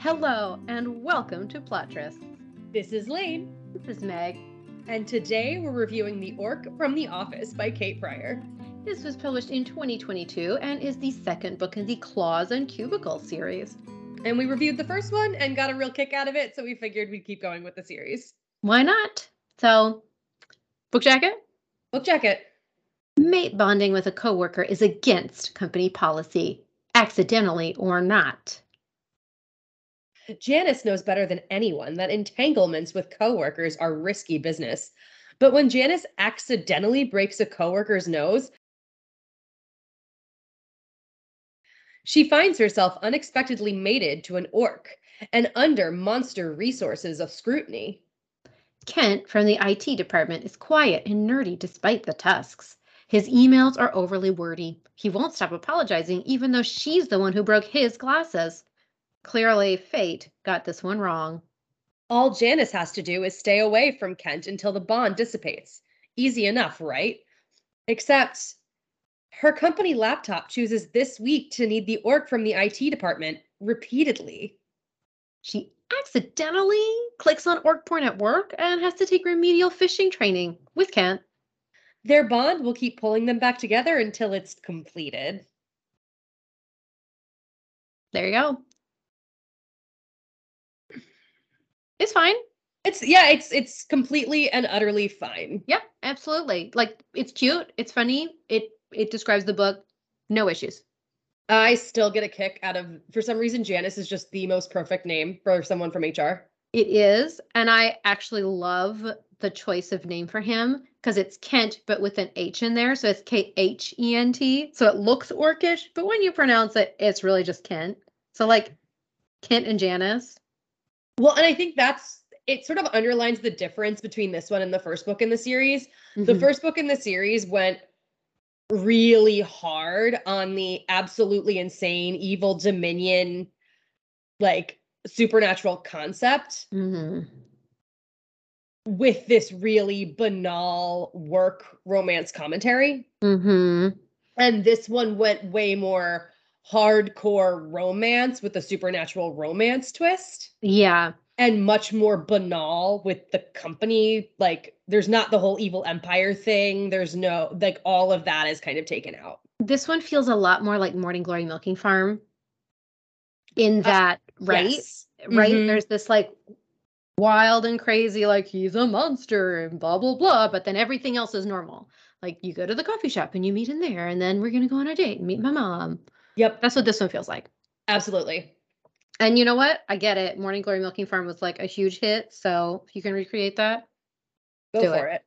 Hello and welcome to Plot Trysts. This is Lane, This is Meg. and today we're reviewing The Orc from The Office by Kate Pryor. This was published in 2022 and is the second book in the Claws and Cubicle series. And we reviewed the first one and got a real kick out of it, so we figured we'd keep going with the series. Why not? So, book jacket? Book jacket. Mate bonding with a coworker is against company policy, accidentally or not. Janice knows better than anyone that entanglements with coworkers are risky business. But when Janice accidentally breaks a coworker's nose, she finds herself unexpectedly mated to an orc and under monster resources of scrutiny. Kent from the IT department is quiet and nerdy despite the tusks. His emails are overly wordy. He won't stop apologizing, even though she's the one who broke his glasses. Clearly, fate got this one wrong. All Janice has to do is stay away from Kent until the bond dissipates. Easy enough, right? Except her company laptop chooses this week to need the orc from the IT department repeatedly. She accidentally clicks on orc porn at work and has to take remedial phishing training with Kent. Their bond will keep pulling them back together until it's completed. There you go. It's fine. It's yeah, it's it's completely and utterly fine. Yeah, absolutely. Like it's cute, it's funny, it it describes the book, no issues. I still get a kick out of for some reason Janice is just the most perfect name for someone from HR. It is, and I actually love the choice of name for him because it's Kent but with an H in there, so it's K H E N T. So it looks orcish, but when you pronounce it, it's really just Kent. So like Kent and Janice. Well, and I think that's it sort of underlines the difference between this one and the first book in the series. The Mhm. first book in the series went really hard on the absolutely insane evil dominion like supernatural concept Mhm. with this really banal work romance commentary. Mhm. And this one went way more hardcore romance with a supernatural romance twist. Yeah. and much more banal with the company. Like, there's not the whole evil empire thing. There's no, like, all of that is kind of taken out. This one feels a lot more like Morning Glory Milking Farm in that, right? Yes. Right? Mhm. There's this like wild and crazy, like he's a monster and blah, blah, blah. But then everything else is normal. Like you go to the coffee shop and you meet in there, and then we're going to go on a date and meet my mom. Yep, That's what this one feels like. absolutely. And you know what? I get it. Morning Glory Milking Farm was like a huge hit. So if you can recreate that, Go for it.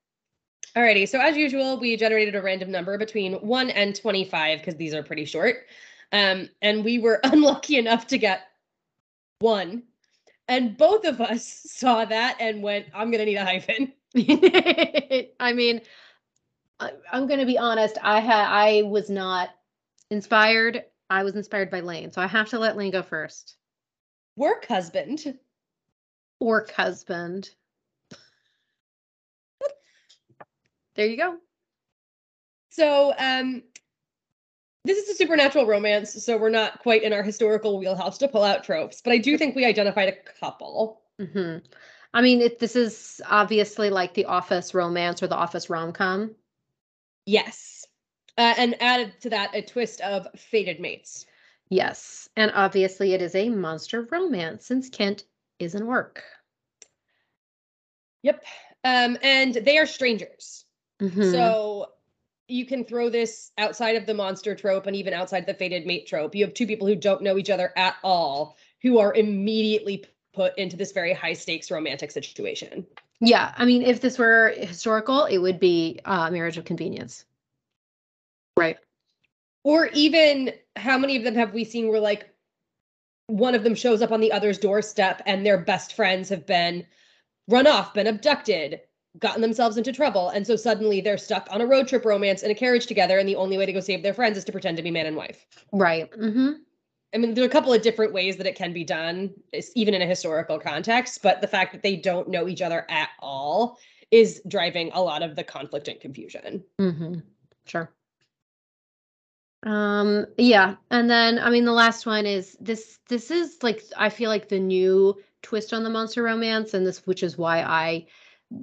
Alrighty, so as usual, we generated a random number between 1 and 25 because these are pretty short. Um, and we were unlucky enough to get one. And both of us saw that and went, I'm going to need a hyphen. I mean, I, I'm going to be honest. I had I was not inspired. I was inspired by Lane, so I have to let Lane go first. Work husband. Work husband. there you go. So, um, this is a supernatural romance, so we're not quite in our historical wheelhouse to pull out tropes, but I do think we identified a couple. hmm I mean, it, this is obviously like the Office romance or the Office rom com. Yes. Uh, and added to that, a twist of fated mates. Yes, and obviously it is a monster romance since Kent is an orc. Yep. Um, and they are strangers. Mhm. So you can throw this outside of the monster trope and even outside the fated mate trope. You have two people who don't know each other at all who are immediately put into this very high stakes romantic situation. Yeah, I mean, if this were historical, it would be uh, marriage of convenience. Right. Or even how many of them have we seen where like one of them shows up on the other's doorstep and their best friends have been run off, been abducted, gotten themselves into trouble. And so suddenly they're stuck on a road trip romance in a carriage together. And the only way to go save their friends is to pretend to be man and wife. Right. Mm-hmm. I mean, there are a couple of different ways that it can be done, even in a historical context. But the fact that they don't know each other at all is driving a lot of the conflict and confusion. Mm-hmm. Sure. Um, yeah, and then I mean the last one is this this is like I feel like the new twist on the monster romance, and this which is why I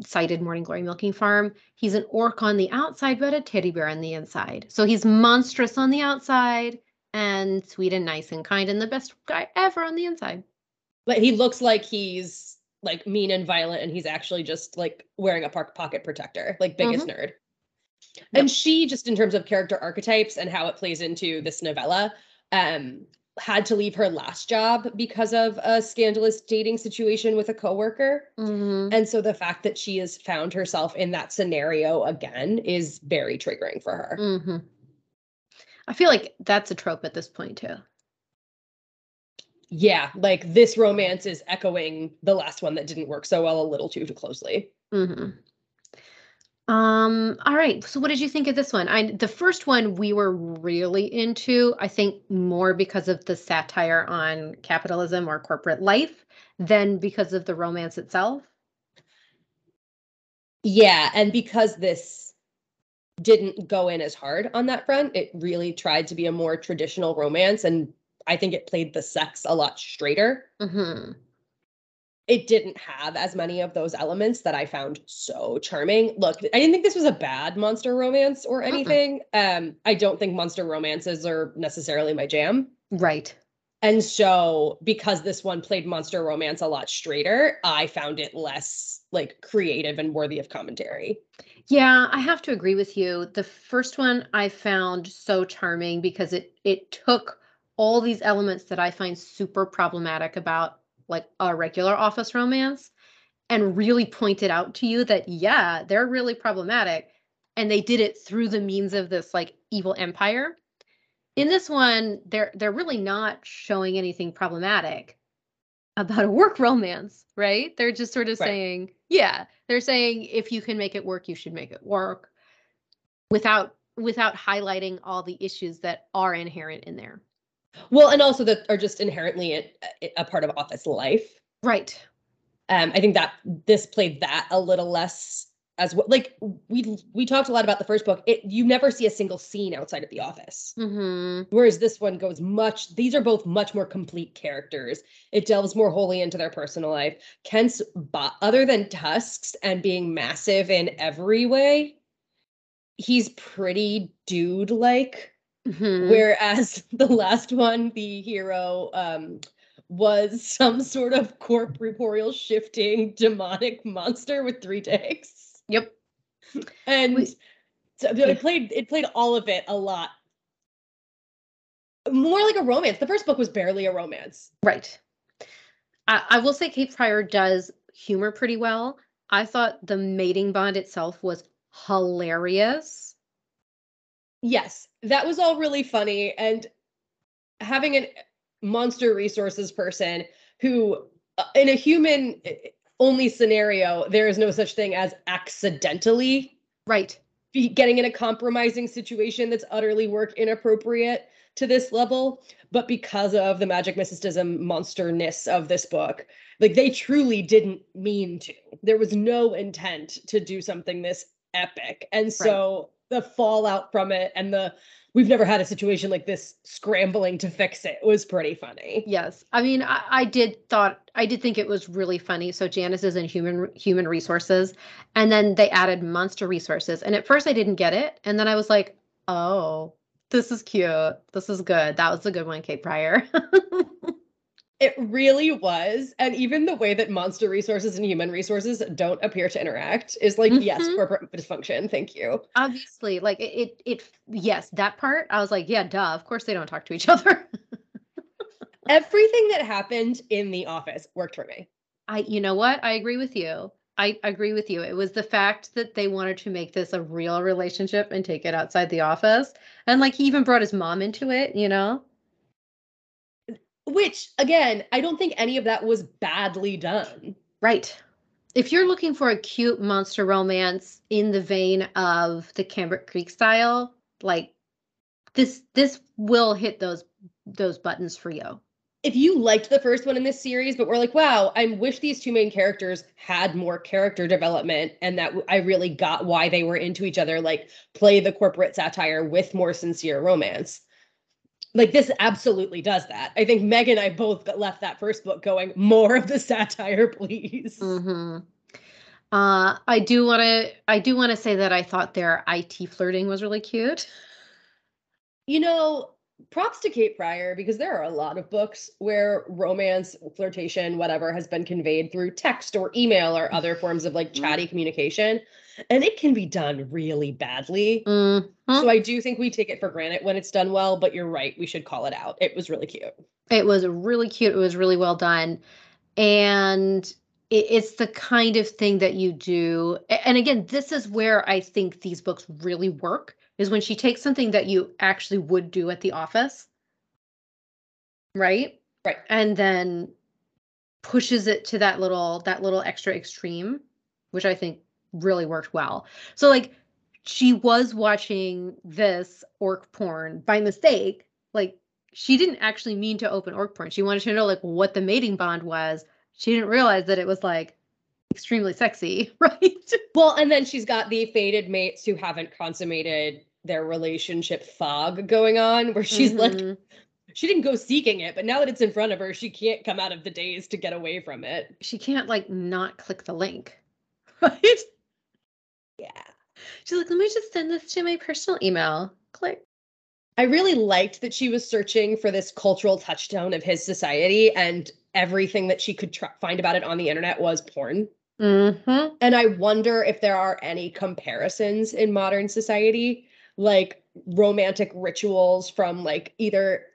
cited Morning Glory Milking Farm. He's an orc on the outside, but a teddy bear on the inside. So he's monstrous on the outside and sweet and nice and kind and the best guy ever on the inside. But he looks like he's like mean and violent, and he's actually just like wearing a park pocket protector, like biggest nerd. And she, just in terms of character archetypes and how it plays into this novella, um, had to leave her last job because of a scandalous dating situation with a coworker. Mhm. And so the fact that she has found herself in that scenario again is very triggering for her. Mhm. I feel like that's a trope at this point too. Yeah, like this romance is echoing the last one that didn't work so well a little too, too closely. hmm Um, all right. So what did you think of this one? I the first one we were really into, I think more because of the satire on capitalism or corporate life than because of the romance itself. Yeah, and because this didn't go in as hard on that front, it really tried to be a more traditional romance and I think it played the sex a lot straighter. hmm It didn't have as many of those elements that I found so charming. Look, I didn't think this was a bad monster romance or anything. Um, I don't think monster romances are necessarily my jam. Right. And so because this one played monster romance a lot straighter, I found it less like creative and worthy of commentary. Yeah, I have to agree with you. The first one I found so charming because it it took all these elements that I find super problematic about like a regular office romance and really pointed out to you that yeah, they're really problematic and they did it through the means of this like evil empire. In this one, they're they're really not showing anything problematic about a work romance, right? They're just sort of Right. saying, yeah, they're saying if you can make it work, you should make it work without without highlighting all the issues that are inherent in there. Well, and also that are just inherently a, a- part of office life. Right. Um, I think that this played that a little less as well. Like we we talked a lot about the first book. It you never see a single scene outside of the office. Mhm. Whereas this one goes much, these are both much more complete characters. It delves more wholly into their personal life. Kent's, bo- other than tusks and being massive in every way, he's pretty dude like. Mhm. Whereas the last one, the hero, um, was some sort of corporeal shifting demonic monster with three legs. Yep. And We- so it played it played all of it a lot more like a romance. The first book was barely a romance. Right. I, I will say Kate Pryor does humor pretty well. I thought the mating bond itself was hilarious. Yes, that was all really funny. And having a monster resources person who, uh, in a human uh, only scenario, there is no such thing as accidentally Right. getting in a compromising situation that's utterly work inappropriate to this level but because of the magic mysticism monsterness of this book like they truly didn't mean to there was no intent to do something this epic and so the fallout from it and the we've never had a situation like this scrambling to fix it was pretty funny Yes. I mean, I, I did thought I did think it was really funny. So Janice is in human human resources, and then they added monster resources. And at first I didn't get it, and then I was like, oh, this is cute. This is good. That was a good one, Kate Pryor. it really was and even the way that monster resources and human resources don't appear to interact is like yes Mhm. corporate dysfunction thank you Obviously, like it, it, it, yes, that part. I was like, yeah, duh. Of course they don't talk to each other. everything that happened in the office worked for me. I, you know what? I agree with you. I agree with you. It was the fact that they wanted to make this a real relationship and take it outside the office. And like he even brought his mom into it, you know? Which, again, I don't think any of that was badly done. Right. If you're looking for a cute monster romance in the vein of the Cambric Creek style, like this this will hit those those buttons for you. If you liked the first one in this series, but we're like, wow, I wish these two main characters had more character development and that I really got why they were into each other, like play the corporate satire with more sincere romance. Like this absolutely does that. I think Meg and I both left that first book going more of the satire, please. hmm Uh, I do want to. I do want to say that I thought their IT flirting was really cute. You know, props to Kate Pryor because there are a lot of books where romance, flirtation, whatever has been conveyed through text or email or other forms of like chatty communication. And it can be done really badly. Mhm. So I do think we take it for granted when it's done well, but you're right. We should call it out. It was really cute. It was really cute. It was really well done. And it's the kind of thing that you do. And again, this is where I think these books really work is when she takes something that you actually would do at the office. Right? Right. And then pushes it to that little that little extra extreme, which I think really worked well. So like she was watching this orc porn by mistake. Like she didn't actually mean to open orc porn. She wanted to know like what the mating bond was. She didn't realize that it was like extremely sexy, right? Well, and then she's got the fated mates who haven't consummated their relationship fog going on, where she's like, Mhm. she didn't go seeking it, but now that it's in front of her, she can't come out of the daze to get away from it. she can't like not click the link, right? Yeah. She's like, let me just send this to my personal email. Click. I really liked that she was searching for this cultural touchstone of his society, and everything that she could find about it on the internet was porn. Mm-hmm. And I wonder if there are any comparisons in modern society, like romantic rituals from like either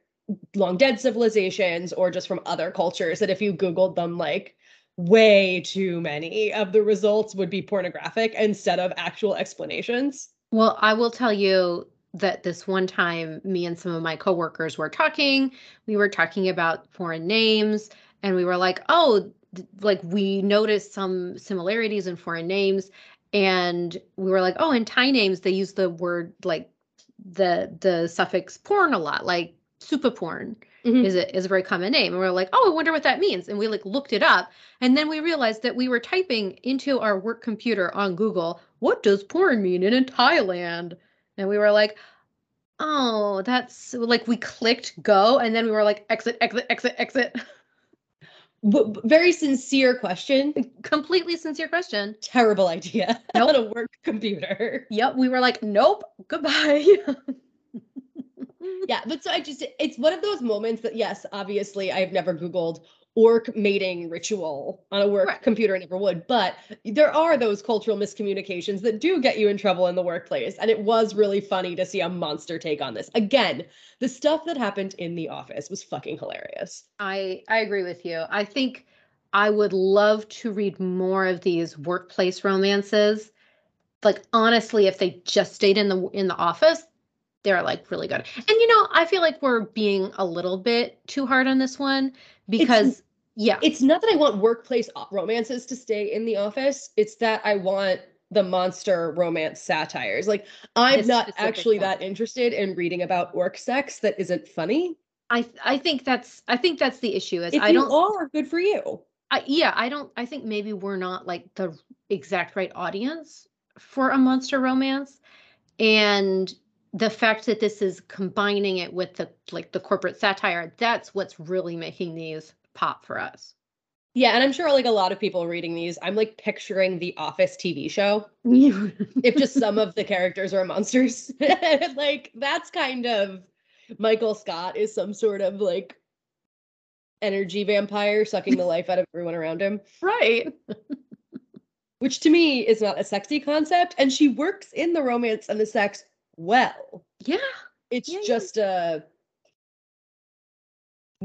long dead civilizations or just from other cultures that if you Googled them, like way too many of the results would be pornographic instead of actual explanations. Well, I will tell you that this one time, me and some of my coworkers were talking. We were talking about foreign names, and we were like, "Oh, like we noticed some similarities in foreign names." And we were like, "Oh, in Thai names, they use the word like the the suffix porn a lot, like super porn Mhm. is a is a very common name." And we are like, "Oh, I wonder what that means." And we like looked it up, and then we realized that we were typing into our work computer on Google, "What does porn mean in, in Thailand?" And we were like, "Oh, that's like we clicked go, and then we were like exit, exit, exit, exit." B- very sincere question. Completely sincere question. Terrible idea Nope. on a work computer. Yep, we were like, "Nope, goodbye." Yeah, but so I just it's one of those moments that yes, obviously I've never Googled orc mating ritual on a work Right. computer, never would, but there are those cultural miscommunications that do get you in trouble in the workplace. And it was really funny to see a monster take on this. Again, the stuff that happened in the office was fucking hilarious. I I agree with you. I think I would love to read more of these workplace romances. Like honestly, if they just stayed in the in the office, they're like really good. And you know, I feel like we're being a little bit too hard on this one because yeah, It's not that I want workplace romances to stay in the office, it's that I want the monster romance satires. Like I'm not actually that interested in reading about orc sex that isn't funny. I I think that's I think that's the issue is If I don't are, good for you. I, yeah, I don't. I think maybe we're not like the exact right audience for a monster romance, and the fact that this is combining it with the like the corporate satire, that's what's really making these pop for us. Yeah, and I'm sure like a lot of people reading these, I'm like picturing the Office TV show. If just some of the characters are monsters, like that's kind of Michael Scott is some sort of like energy vampire sucking the life out of everyone around him, right. which to me is not a sexy concept. And she works in the romance and the sex well. Yeah. It's Yeah, yeah. just a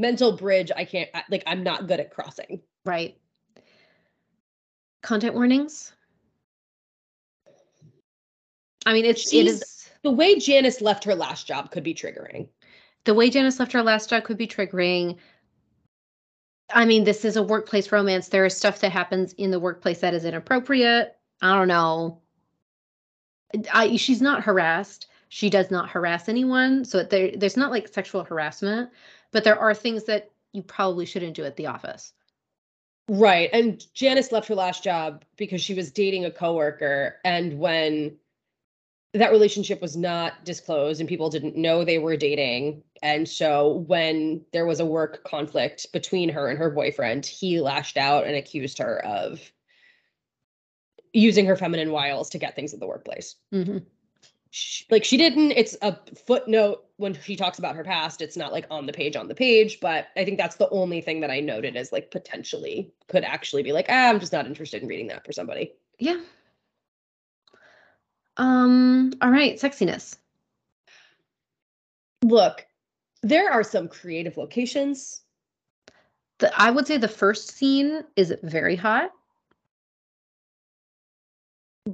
mental bridge I can't like I'm not good at crossing. Right. Content warnings. I mean, it's She's- is The way Janice left her last job could be triggering. the way Janice left her last job could be triggering. I mean, this is a workplace romance. There is stuff that happens in the workplace that is inappropriate. I don't know. I she's not harassed. She does not harass anyone. So there there's not like sexual harassment, but there are things that you probably shouldn't do at the office. Right. And Janice left her last job because she was dating a coworker. And when that relationship was not disclosed and people didn't know they were dating, And so when there was a work conflict between her and her boyfriend, he lashed out and accused her of using her feminine wiles to get things at the workplace. hmm She, like she didn't, it's a footnote when she talks about her past. It's not like on the page on the page, but I think that's the only thing that I noted as like potentially could actually be like, ah, I'm just not interested in reading that for somebody. Yeah. Um, all right, sexiness. Look, there are some creative locations. The, I would say the first scene is very hot.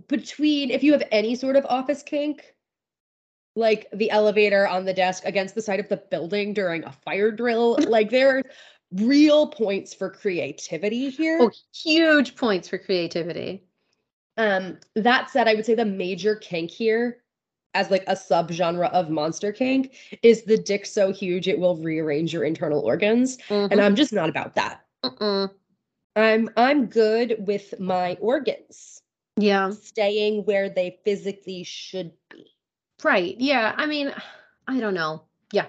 between if you have any sort of office kink like the elevator on the desk against the side of the building during a fire drill like there are real points for creativity here Oh, huge points for creativity. um that said i would say the major kink here as like a subgenre of monster kink is the dick so huge it will rearrange your internal organs and Mhm. i'm just not about that Mm-mm. i'm i'm good with my organs Yeah. staying where they physically should be Right. Yeah. I mean, I don't know. Yeah.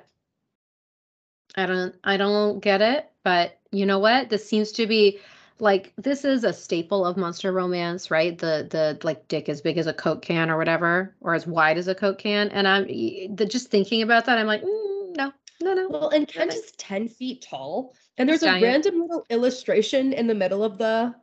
I don't I don't get it, but you know what? This seems to be like this is a staple of monster romance, right? The the like dick as big as a Coke can or whatever, or as wide as a Coke can. And I'm the just thinking about that, I'm like, mm, no, no, no. Well, and Kent Okay. is 10 feet tall. And there's a random little illustration in the middle of the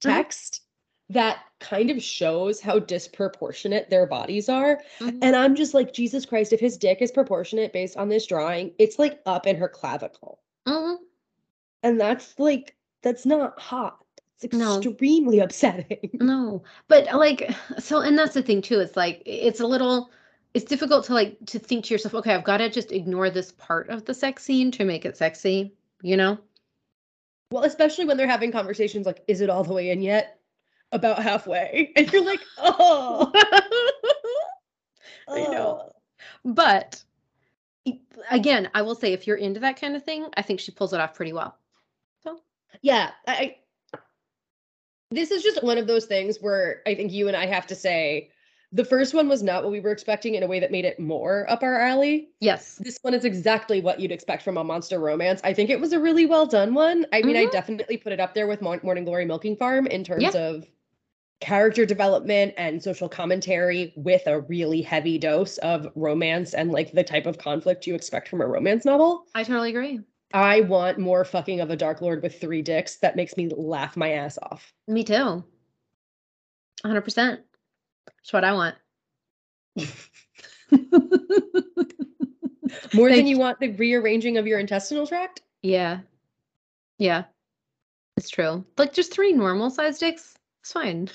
text that kind of shows how disproportionate their bodies are. Mhm. And I'm just like, Jesus Christ, if his dick is proportionate based on this drawing, it's like up in her clavicle. Mhm. And that's like, that's not hot. It's No. extremely upsetting. No, but like, so, and that's the thing too. It's like, it's a little, it's difficult to like, to think to yourself, okay, I've got to just ignore this part of the sex scene to make it sexy, you know? Well, especially when they're having conversations like, is it all the way in yet? About halfway. And you're like, oh. I know. oh." But again, I will say if you're into that kind of thing, I think she pulls it off pretty well. So yeah I, I this is just one of those things where i think you and i have to say the first one was not what we were expecting in a way that made it more up our alley Yes. this one is exactly what you'd expect from a monster romance i think it was a really well done one i mean i Mhm. definitely put it up there with morning glory milking farm in terms of character development and social commentary with a really heavy dose of romance and like the type of conflict you expect from a romance novel I totally agree. I want more fucking of a Dark Lord with three dicks that makes me laugh my ass off. Me too. 100%. That's what I want. More than you want the rearranging of your intestinal tract? Yeah. Yeah. It's true. Like just three normal sized dicks. It's fine.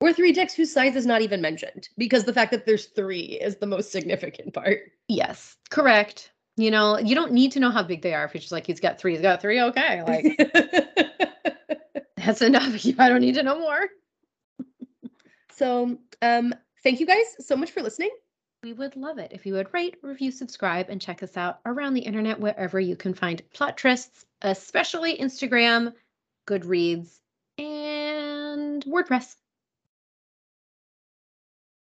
Or three dicks whose size is not even mentioned because the fact that there's three is the most significant part. Yes. Correct. You know, you don't need to know how big they are. If you're just like, he's got three, he's got three. Okay. Like that's enough. I don't need to know more. so, um, thank you guys so much for listening. We would love it if you would rate, review, subscribe, and check us out around the internet wherever you can find plot trysts, especially Instagram, Goodreads, and WordPress.